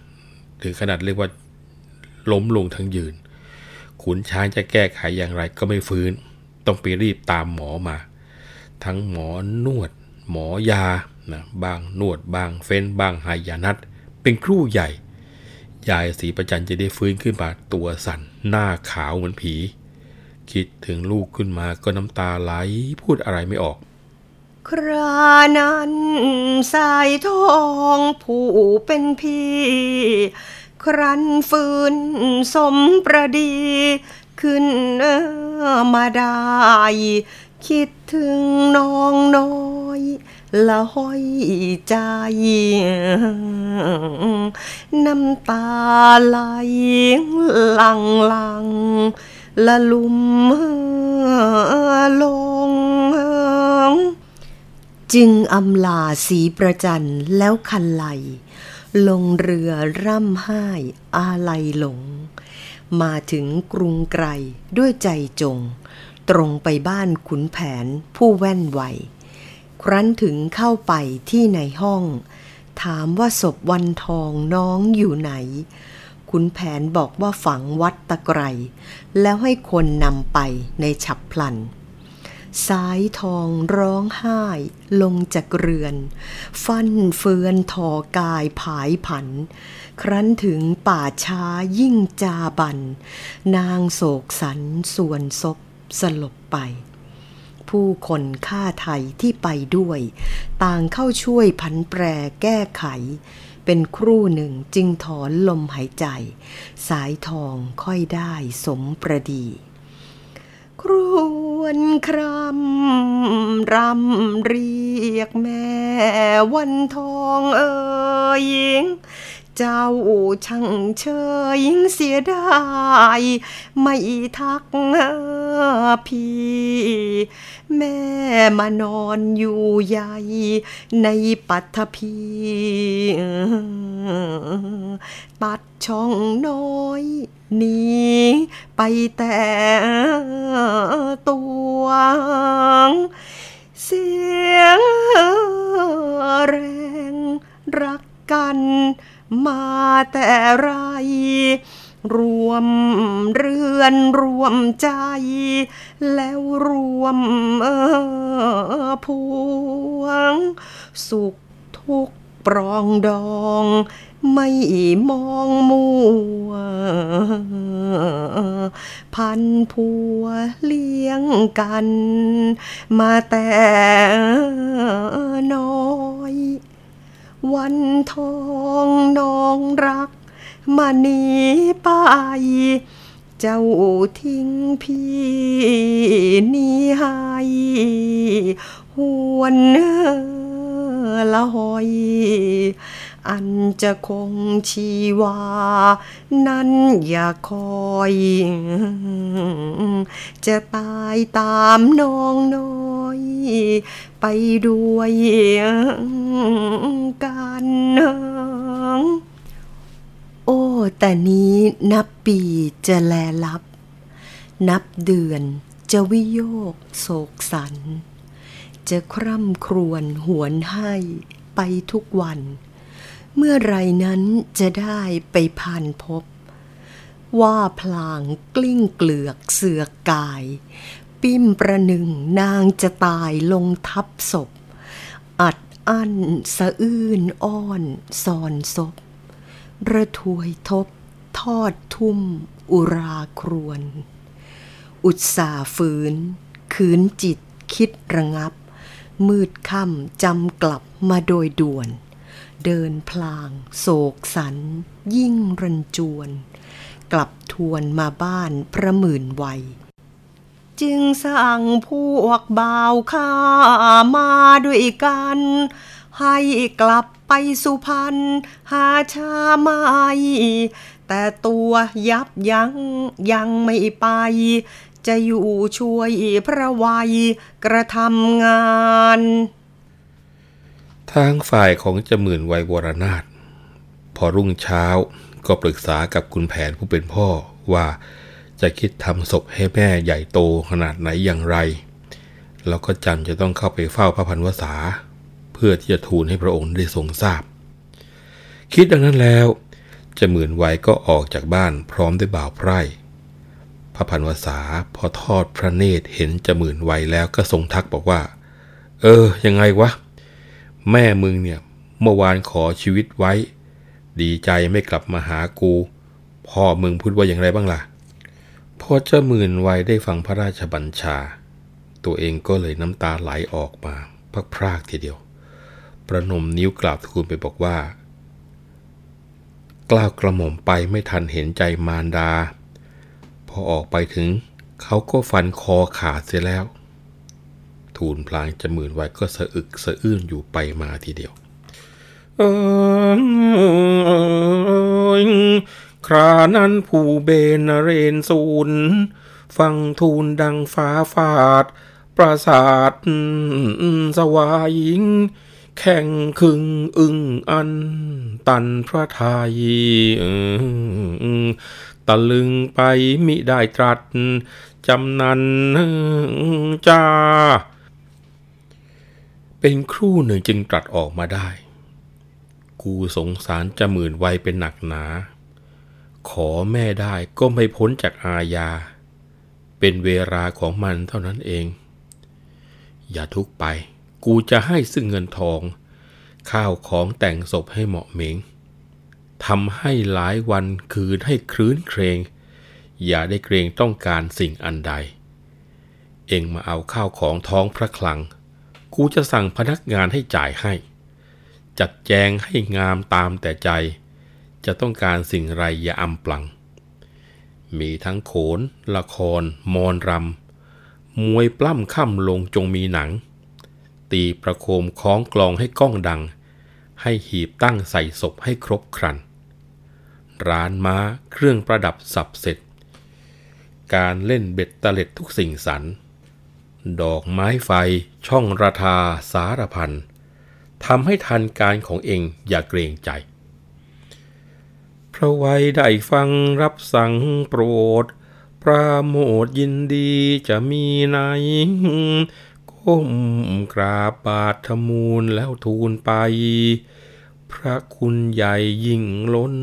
ถึงขนาดเรียกว่าล้มลงทั้งยืน ขุนช้างจะแก้ไขอย่างไรก็ไม่ฟื้น ต้องไปรีบตามหมอมา ทั้งหมอนวด หมอยานะบางนวดบางเฟ้นบางหายานัดเป็นครู่ใหญ่ ยายสีประจันจะได้ฟื้นขึ้นมาตัวสั่นหน้าขาวเหมือนผี คิดถึงลูกขึ้นมาก็น้ำตาไหลพูดอะไรไม่ออกครานั้นสายทองผู้เป็นพี่ ครันฟื้นสมประดี ขึ้นมาได้ คิดถึงน้องน้อยละห้อยใจ น้ำตาไหลหลังหลังละลุมลง จึงอำลาสีประจันแล้วคันไหล ลงเรือร่ำไห้ อาลัยหลง มาถึงกรุงไกรด้วยใจจง ตรงไปบ้านขุนแผนผู้แว่นไหว ครั้นถึงเข้าไปที่ในห้อง ถามว่าศพวันทองน้องอยู่ไหน ขุนแผนบอกว่าฝังวัดตะไกรแล้วให้คนนำไปในฉับพลัน สายทองร้องไห้ลงจากเรือน ฟันเฟือนทอกายผายผัน ครั้นถึงป่าช้ายิ่งจาบัน นางโศกสันส่วนศพสลบไป ผู้คนฆ่าไทยที่ไปด้วย ต่างเข้าช่วยผันแปรแก้ไข เป็นครู่หนึ่งจึงถอนลมหายใจ สายทองค่อยได้สมประดี ครวนครำรำเรียกแม่วันทองเอ่ย เจ้าช่างเชยเสียดายไม่ทักพี่ แม่มานอนอยู่ใหญ่ในปัทภีตัดช่องน้อยหนีไปแต่ตัวเสียงแรงรักกัน มาแต่ไร รวมเรือนรวมใจ แล้วรวมเออพวง สุขทุกปรองดอง ไม่มองมัว พันผัวเลี้ยงกัน มาแต่น้อย วันทองน้องรักมาหนีไป เจ้าทิ้งพี่นี่ให้หวนละหอย อันจะคงชีวา นั้นอย่าคอย จะตายตามน้องน้อย ไปด้วยกันโอ้ แต่นี้นับปีจะแลลับ นับเดือนจะวิโยกโศกสัน จะคร่ำครวญหวนให้ไปทุกวัน เมื่อไรนั้นจะได้ไปผ่านพบ ว่าพลางกลิ้งเกลือกเสือกกาย ปิ้มประหนึ่งนางจะตายลงทับศพ อัดอั้นสะอื้นอ้อนซอนศพระถวยทบ ทอดทุ่ม อุราครวน อุตสาฝืน ขืนจิตคิดระงับ มืดค่ำจำกลับมาโดยด่วน เดินพลาง โศกสัน ยิ่งรันจวน กลับทวนมาบ้านพระหมื่นวัย จึงสั่งพวกบ่าวข้ามาด้วยกัน ให้กลับไปสุพรรณหาชาไม่แต่ตัวยับยั้งยังไม่ไป จะอยู่ช่วยพระวัยกระทำงาน ทางฝ่ายของจมื่นไวยวรนาถพอรุ่งเช้าก็ปรึกษากับคุณแผนผู้เป็นพ่อว่าจะคิดทำศพให้แม่ใหญ่โตขนาดไหนอย่างไร แล้วก็จันจะต้องเข้าไปเฝ้าพระพันวษา เพื่อที่จะทูลให้พระองค์ได้ทรงทราบ คิดดังนั้นแล้วจมื่นไวก็ออกจากบ้านพร้อมด้วยบ่าวไพร่พระพันวษาพอทอดพระเนตรเห็นจมื่นไวแล้วก็ทรงทักบอกว่า เออ ยังไงวะ แม่มึงเนี่ยเมื่อวานขอชีวิตไว้ ดีใจไม่กลับมาหากู พ่อมึงพูดว่าอย่างไรบ้างล่ะพอเจ้าหมื่นวัยได้ฟังพระราชบัญชา ตัวเองก็เลยน้ำตาไหลออกมาพักพรากทีเดียว ประนมนิ้วกราบทูลไปบอกว่า กล้าวกระหม่อมไปไม่ทันเห็นใจมารดา พอออกไปถึงเขาก็ฟันคอขาดเสียแล้ว ทูลพลางจะหมื่นไว้ก็สะอึกสะอื้นอยู่ไปมาทีเดียวเอครานั้นผู้เบนเรนสูนฟังทูลดังฟ้าฟาด ประสาทสวายิง แข่งคึงอึงอัน ตันพระทายตะลึงไปมิได้ตรัส จำนันจ้า เป็นครู่หนึ่งจึงตรัสออกมาได้ กูสงสารจะหมื่นวัยเป็นหนักหนา ขอแม่ได้ก็ไม่พ้นจากอาญา เป็นเวลาของมันเท่านั้นเอง อย่าทุกไป กูจะให้ซึ่งเงินทอง ข้าวของแต่งศพให้เหมาะเหมงทำให้หลายวันคืนให้คลื้นเครง อย่าได้เกรงต้องการสิ่งอันใด เองมาเอาข้าวของท้องพระคลัง กูจะสั่งพนักงานให้จ่ายให้ จัดแจงให้งามตามแต่ใจ จะต้องการสิ่งไรอย่าอำปลัง มีทั้งโขน ละคร มอนรำ มวยปล้ำค่ำลงจงมีหนัง ตีประโคมคล้องกลองให้ก้องดัง ให้หีบตั้งใส่ศพให้ครบครัน ร้านม้าเครื่องประดับสับเสร็จ การเล่นเบ็ดตะเล็ดทุกสิ่งสรร ดอกไม้ไฟ ช่องราทาสารพันทำให้ทันการของเองอย่าเกรงใจ พระไว้ได้ฟังรับสั่งโปรดปราโมทยินดีจะมีไหนก้มกราบบาทมูลแล้วทูลไป พระคุณใหญ่ยิ่งล้น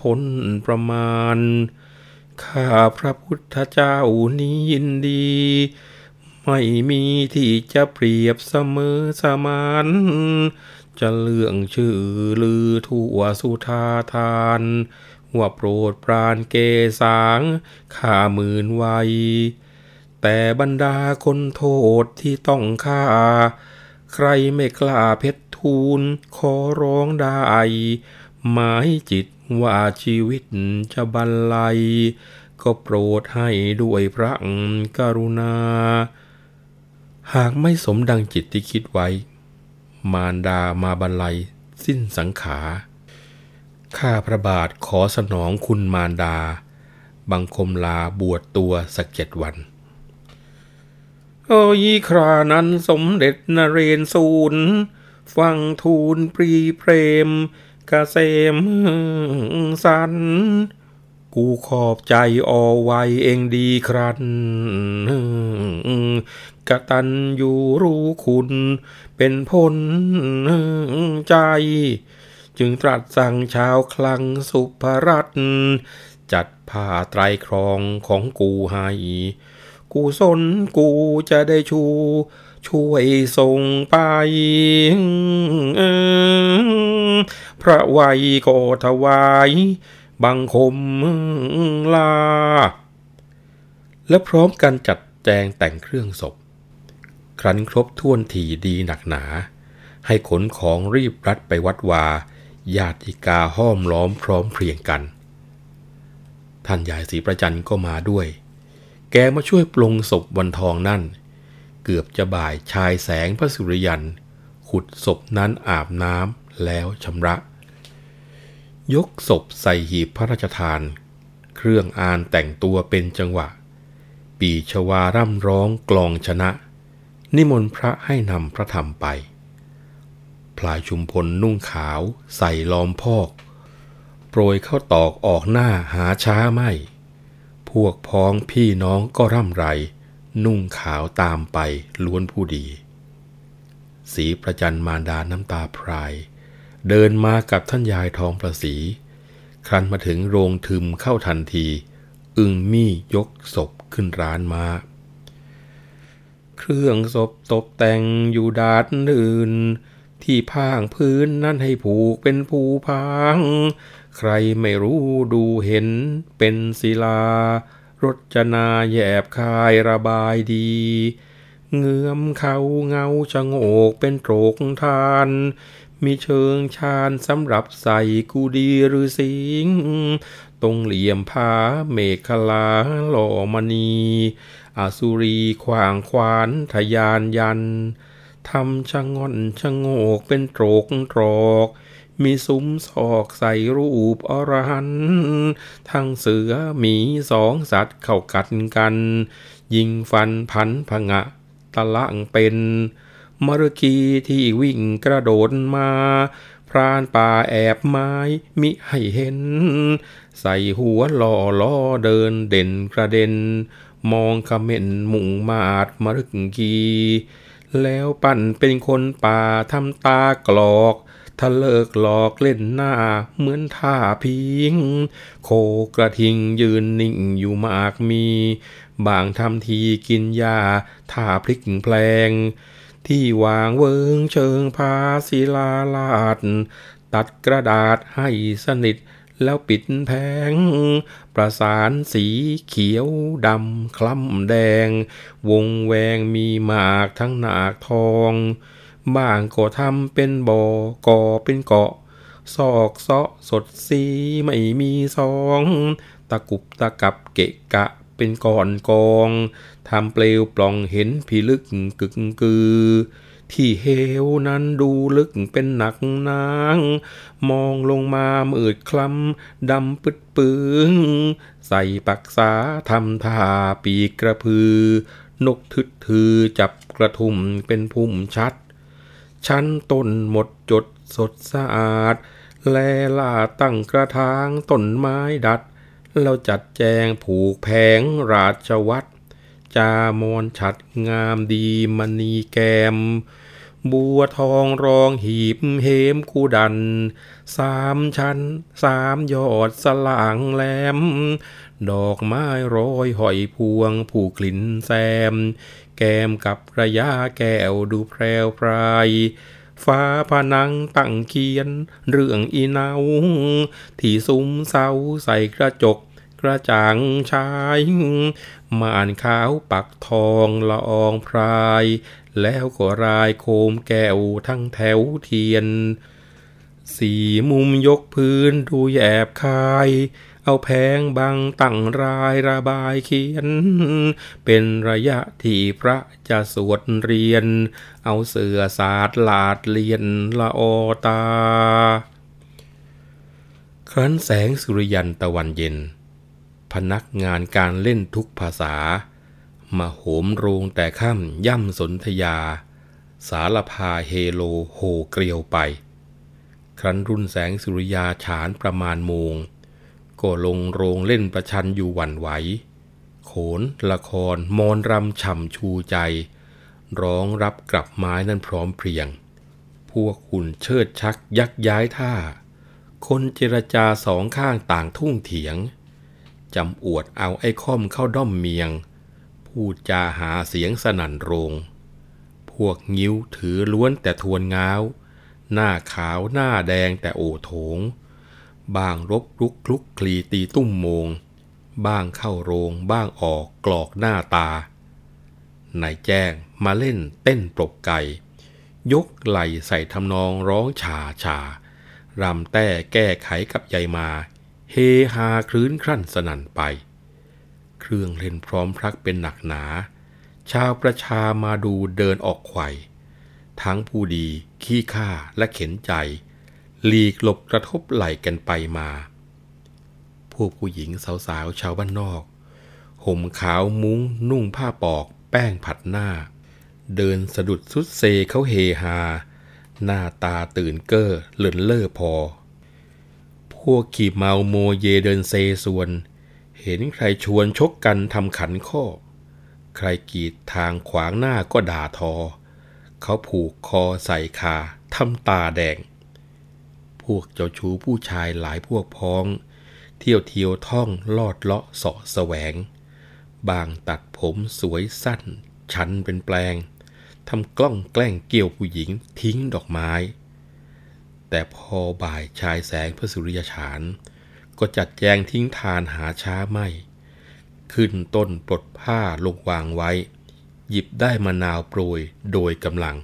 พ้นประมาณ ข้าพระพุทธเจ้านี้ยินดี ไม่มีที่จะเปรียบเสมอสมานจะเลื่องชื่อลือทั่วสุธาทาน ว่าโปรดปรานเกสางข้าหมื่นไวยแต่บรรดาคนโทษที่ต้องฆ่า ใครไม่กล้าเพชรทูลขอร้องได้หมายจิตว่าชีวิตจะบรรลัย ก็โปรดให้ด้วยพระกรุณา หากไม่สมดังจิตที่คิดไว้ มารดามาบรรลัย สิ้นสังขารข้าพระบาทขอสนองคุณมารดา บังคมลาบวชตัวสักเจ็ดวัน โอ้ยครานั้นสมเด็จนเรนสูนฟังทูลปรีเพรมกเกษมสัน กูขอบใจอไวเองดีครันกตันอยู่รู้คุณ เป็นพลใจ จึงตรัสสั่งชาวคลังสุภรัตนจัดผ้าไตรครองของกูให้ กูสนกูจะได้ชู ช่วยส่งไปพระไวยก็ถวาย บังคมลา และพร้อมกันจัดแจงแต่งเครื่องศพ ครั้นครบถ้วนทีดีหนักหนา ให้ขนของรีบรัดไปวัดวา ญาติกาห้อมล้อมพร้อมเพรียงกัน ท่านยายศรีประจันก็มาด้วย แกมาช่วยปลงศพวันทองนั่น เกือบจะบ่ายชายแสงพระสุริยัน ขุดศพนั้นอาบน้ำแล้วชำระ ยกศพใส่หีบพระราชทาน เครื่องอานแต่งตัวเป็นจังหวะ ปีชวาร่ำร้องกลองชนะ นิมนต์พระให้นำพระธรรมไป พลายชุมพลนุ่งขาวใส่ล้อมพอก โปรยเข้าตอกออกหน้าหาช้าไม่ พวกพ้องพี่น้องก็ร่ำไร นุ่งขาวตามไปล้วนผู้ดี สีประจันมารดาน้ำตาพราย เดินมากับท่านยายทองประสี ครั้นมาถึงโรงทึมเข้าทันที อึงมี่ยกศพขึ้นร้านมา เครื่องศพตกแต่งอยู่ดาดอื่น ที่พางพื้นนั้นให้ผูกเป็นภูพาง ใครไม่รู้ดูเห็นเป็นศิลารจนาแยบคายระบายดีเงือมเขาเงาชะโงกเป็นโตรกทาน มีเชิงชานสำหรับใส่กูดีหรือสิง ตรงเหลี่ยมผาเมฆลาหล่อมณีอาสุรีขวางควานทะยานยันทำชะงอนชะโงกเป็นโตรกตรอก มีซุ้มศอกใส่รูปอรหันทั้งเสือหมีสองสัตว์เข้ากัดกัน ยิงฟันพันผงะ ตะลังเป็น มรกีที่วิ่งกระโดดมา พรานป่าแอบไม้มิให้เห็น ใส่หัวล่อล้อเดินเด่นกระเด็น มองคำเม่นมุ่งมาดมรึกกีแล้วปั่นเป็นคนป่าทำตากลอกถ้าเลิกหลอกเล่นหน้าเหมือนท่าพิง โคกระทิงยืนนิ่งอยู่มากมี บางทำทีกินยาท่าพลิกแพลง ที่วางเวิงเชิงพาศิลาลาด ตัดกระดาษให้สนิทแล้วปิดแผง ประสานสีเขียวดำคล้ำแดง วงแวงมีหมากทั้งหนากทอง บ้างก็ทำเป็นบ่อก่อเป็นเกาะซอกเซาะสดสีไม่มีสอง ตะกุบตะกับเกะกะเป็นก่อนกอง ทำเปลวปล่องเห็นผีลึกกึกกือ ที่เหวนั้นดูลึกเป็นหนักนาง มองลงมามืดคล้ำดำปึดปึงใส่ปักษาทำท่าปีกกระพือ นกทึดถือจับกระทุ่มเป็นพุ่มชัด ชั้นต้นหมดจดสดสะอาด แลล่าตั้งกระถางต้นไม้ดัด แล้วจัดแจงผูกแผงราชวัตร จามอนฉัดงามดีมณีแกมบัวทองรองหีบเหมคูดัน สามชั้น สามยอดสลางแหลม ดอกไม้ร้อยหอยพวงผู้กลิ่นแซม แกมกับระยะแก้วดูแพรวพรายฟ้าผนังตั้งเขียน เรื่องอีนาวที่ซุ้มเสาใส่กระจกกระจ่างชาย ม่านขาวปักทองละอองพราย แล้วก็รายโคมแก้วทั้งแถวเทียน สี่มุมยกพื้นดูแยบคายเอาแพงบังตั้งรายระบายเขียน เป็นระยะที่พระจะสวดเรียน เอาเสือสาดลาดเลียนละออตา ครั้นแสงสุริยันตะวันเย็น พนักงานการเล่นทุกภาษา มาโหมโรงแต่ค่ำย่ำสนธยา สารพาเฮโลโหเกลียวไป ครั้นรุ่นแสงสุริยาฉานประมาณโมง ก็ลงโรงเล่นประชันอยู่หวั่นไหว โขนละครมอนรำฉ่ำชูใจ ร้องรับกลับไม้นั้นพร้อมเพรียง พวกหุ่นเชิดชักยักย้ายท่า คนเจรจาสองข้างต่างทุ่งเถียง จำอวดเอาไอ้ค่อมเข้าด้อมเมียง พูดจาหาเสียงสนั่นโรง พวกงิ้วถือล้วนแต่ทวนง้าว หน้าขาวหน้าแดงแต่โอโถง บางรบลุกคลุกคลีตีตุ้มโมง บ้างเข้าโรงบ้างออกกรอกหน้าตานายแจ้งมาเล่นเต้นปลบไก่ ยกไหลใส่ทำนองร้องชาชารำแต่แก้ไขกับยายมา เฮฮาคลื้นครั่นสนั่นไป เครื่องเล่นพร้อมพรักเป็นหนักหนา ชาวประชามาดูเดินออกไขว่ทั้งผู้ดี ขี้ข้าและเข็นใจ หลีกหลบกระทบไหลกันไปมา พวกผู้หญิงสาวๆชาวบ้านนอก ห่มขาวมุ้งนุ่งผ้าปอกแป้งผัดหน้า เดินสะดุดสุดเซเขาเฮฮา หน้าตาตื่นเก้อเลินเล่อพอ พวกขี่เมาโมเยเดินเซส่วน เห็นใครชวนชกกันทำขันข้อ ใครกีดทางขวางหน้าก็ด่าทอ เขาผูกคอใส่คาทำตาแดง พวกเจ้าชู้ผู้ชายหลายพวกพ้อง เที่ยวเที่ยวท่องลอดเลาะเสาะแสวง บางตัดผมสวยสั้น ชันเป็นแปลงทำกล้องแกล้งเกี่ยวผู้หญิงทิ้งดอกไม้ แต่พอบ่ายชายแสงพระสุริยฉานก็จัดแจงทิ้งทานหาช้าไม่ ขึ้นต้นปลดผ้าลงวางไว้ หยิบได้มะนาวโปรยโดยกำลัง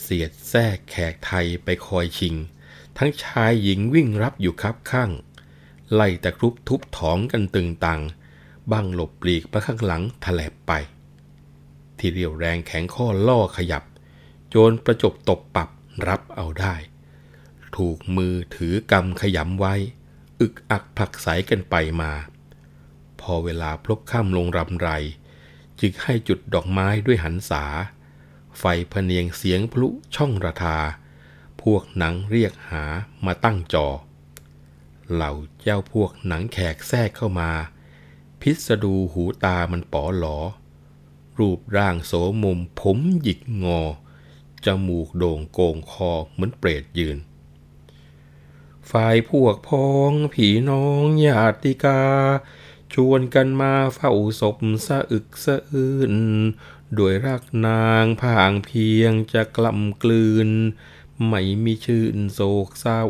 เสียดแทรกแขกไทยไปคอยชิง ทั้งชายหญิงวิ่งรับอยู่ครับข้าง ไล่ตะครุบทุบถองกันตึงตัง บ้างหลบปลีกไปข้างหลังถลบไป ที่เรียวแรงแข็งข้อล่อขยับ โจรประจบตบปับรับเอาได้ ถูกมือถือกำขยำไว้ อึกอักผลักใสกันไปมา พอเวลาพลบข้ามลงรำไร จึงให้จุดดอกไม้ด้วยหันษา ไฟพเนียงเสียงพลุช่องระทา พวกหนังเรียกหามาตั้งจอ เหล่าเจ้าพวกหนังแขกแทรกเข้ามา พิสดูหูตามันป๋อหลอ รูปร่างโสมุมผมหยิกงอจมูกโด่งโกงคอเหมือนเปรตยืน ฝ่ายพวกพ้องผีน้องญาติกา ชวนกันมาเฝ้าศพสะอึกสะอื้นด้วยรักนางพางเพียงจะกล่ำกลืน ไม่มีชื่นโศกเศร้า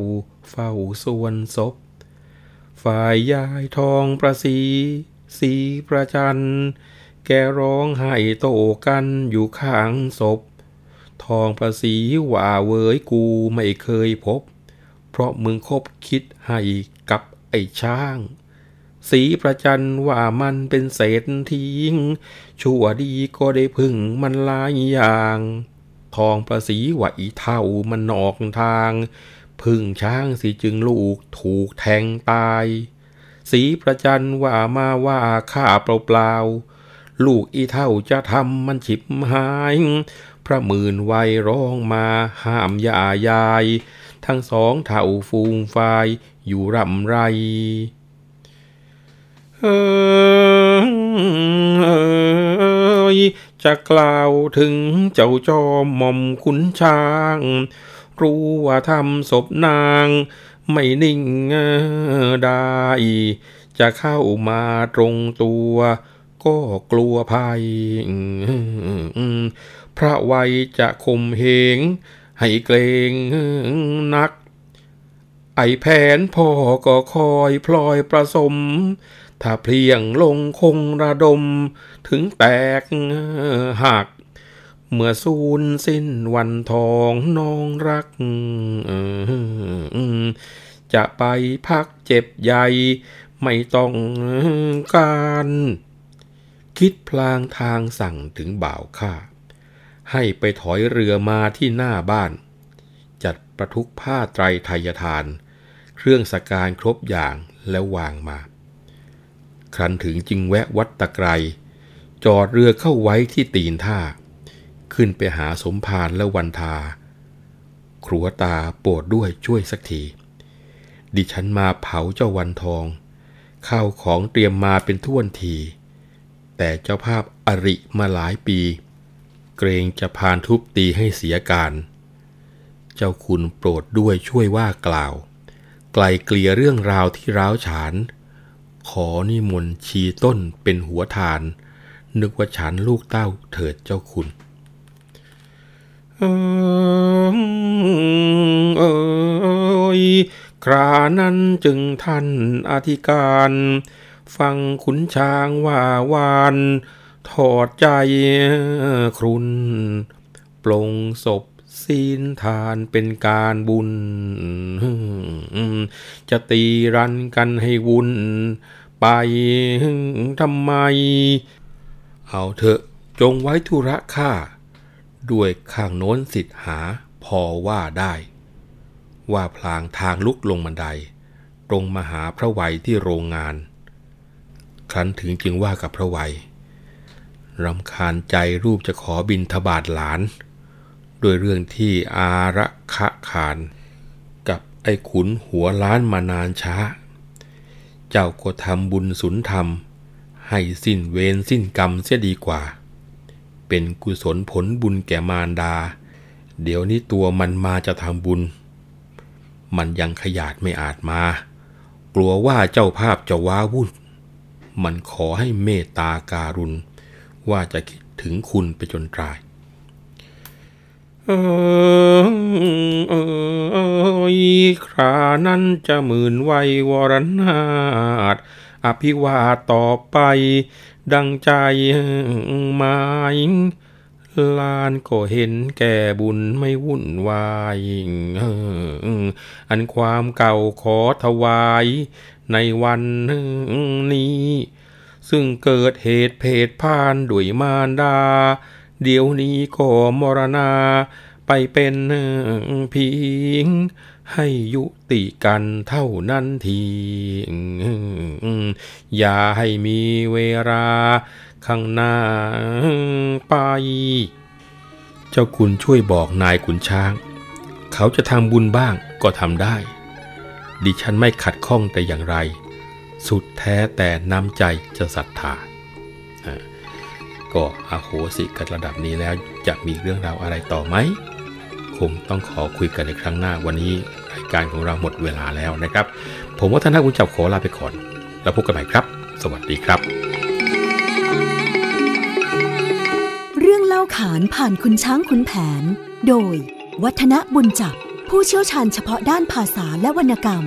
เฝ้าส่วนศพ ฝ่ายยายทองประสี สีประจัน แกร้องไห้โตกันอยู่ข้างศพ ทองประสีว่าเวยกูไม่เคยพบ เพราะมึงคบคิดให้กับไอ้ช้าง สีประจันว่ามันเป็นเศษทิ้งชั่วดีก็ได้พึ่งมันลายอย่าง ทองประสีว่าอีเท่ามันนอกทาง พึ่งช้างสิจึงลูกถูกแทงตาย สีประจันว่ามาว่าข้าเปล่าๆลูกอีเท่าจะทำมันฉิบหาย พระมื่นไวร้องมาห้ามยายาย ทั้งสองเท่าฟูงฟายอยู่ร่ำไรเอยจะกล่าวถึงเจ้าจอมหม่อมขุนช้าง รู้ว่าทำศพนาง ไม่นิ่งได้ จะเข้ามาตรงตัว ก็กลัวภัย พระวัยจะข่มเหง ให้เกรงนัก ไอแผนพ่อก็คอยพลอยประสม ถ้าเพลียงลงคงระดมถึงแตกหัก เมื่อสูญสิ้นวันทองน้องรัก จะไปพักเจ็บใหญ่ไม่ต้องการ คิดพลางทางสั่งถึงบ่าวข้า ให้ไปถอยเรือมาที่หน้าบ้าน จัดประทุกผ้าไตรไทยทาน เครื่องสการครบอย่างแล้ววางมา ครั้นถึงจึงแวะวัดตะไครจอดเรือเข้าไว้ที่ตีนท่า ขึ้นไปหาสมภารและวันทา ครัวตาโปรดด้วยช่วยสักที ดิฉันมาเผาเจ้าวันทอง ข้าวของเตรียมมาเป็นท่วนที แต่เจ้าภาพอริมาหลายปี เกรงจะพานทุบตีให้เสียการ เจ้าคุณโปรดด้วยช่วยว่ากล่าว ไกลเกลี่ยเรื่องราวที่ร้าวฉาน ขอนิมนต์ชีต้นเป็นหัวทาน นึกว่าฉันลูกเต้าเถิดเจ้าคุณเออยครานั้นจึงท่านอธิการ ฟังขุนช้างว่าวาน ถอดใจครุนปลงศพศีลทานเป็นการบุญ จะตีรันกันให้วุ่นไปทำไม เอาเถอะจงไว้ธุระข้า ด้วยข้างโน้นสิทธิ์หาพอว่าได้ ว่าพลางทางลุกลงบันได ตรงมาหาพระไวยที่โรงงาน ครั้นถึงจึงว่ากับพระไวย รำคาญใจรูปจะขอบินทบาทหลาน ด้วยเรื่องที่อาระคะขาน กับไอ้ขุนหัวล้านมานานช้า เจ้าก็ทำบุญสุนธรรม ให้สิ้นเวรสิ้นกรรมเสียดีกว่า เป็นกุศลผลบุญแก่มารดา เดี๋ยวนี้ตัวมันมาจะทำบุญ มันยังขยาดไม่อาจมา กลัวว่าเจ้าภาพจะว้าวุ่นมันขอให้เมตตาการุณ ว่าจะคิดถึงคุณไปจนตายเออเออครานั้นจะหมื่นไวยวรนาถอภิวาต่อไป ดังใจหมายลานก็เห็นแก่บุญไม่วุ่นวายอันความเก่าขอถวายในวันนี้ ซึ่งเกิดเหตุเพศพานด้วยมารดา เดี๋ยวนี้ก็มรณา ไปเป็นเพีงให้ยุติกันเท่านั้นที อย่าให้มีเวลาข้างหน้าไป เจ้าคุณช่วยบอกนายขุนช้าง เขาจะทำบุญบ้างก็ทำได้ ดิฉันไม่ขัดข้องแต่อย่างไร สุดแท้แต่น้ำใจจะศรัทธาก็อาโหสิกันระดับนี้แล้วจะมีเรื่องราวอะไรต่อไหมคงต้องขอคุยกันในครั้งหน้าวันนี้รายการของเราหมดเวลาแล้วนะครับ ผมวัฒนบุญจับขอลาไปก่อน แล้วพบกันใหม่ครับ สวัสดีครับ เรื่องเล่าขานผ่านคุณช้างคุณแผน โดย วัฒนบุญจับผู้เชี่ยวชาญเฉพาะด้านภาษาและวรรณกรรม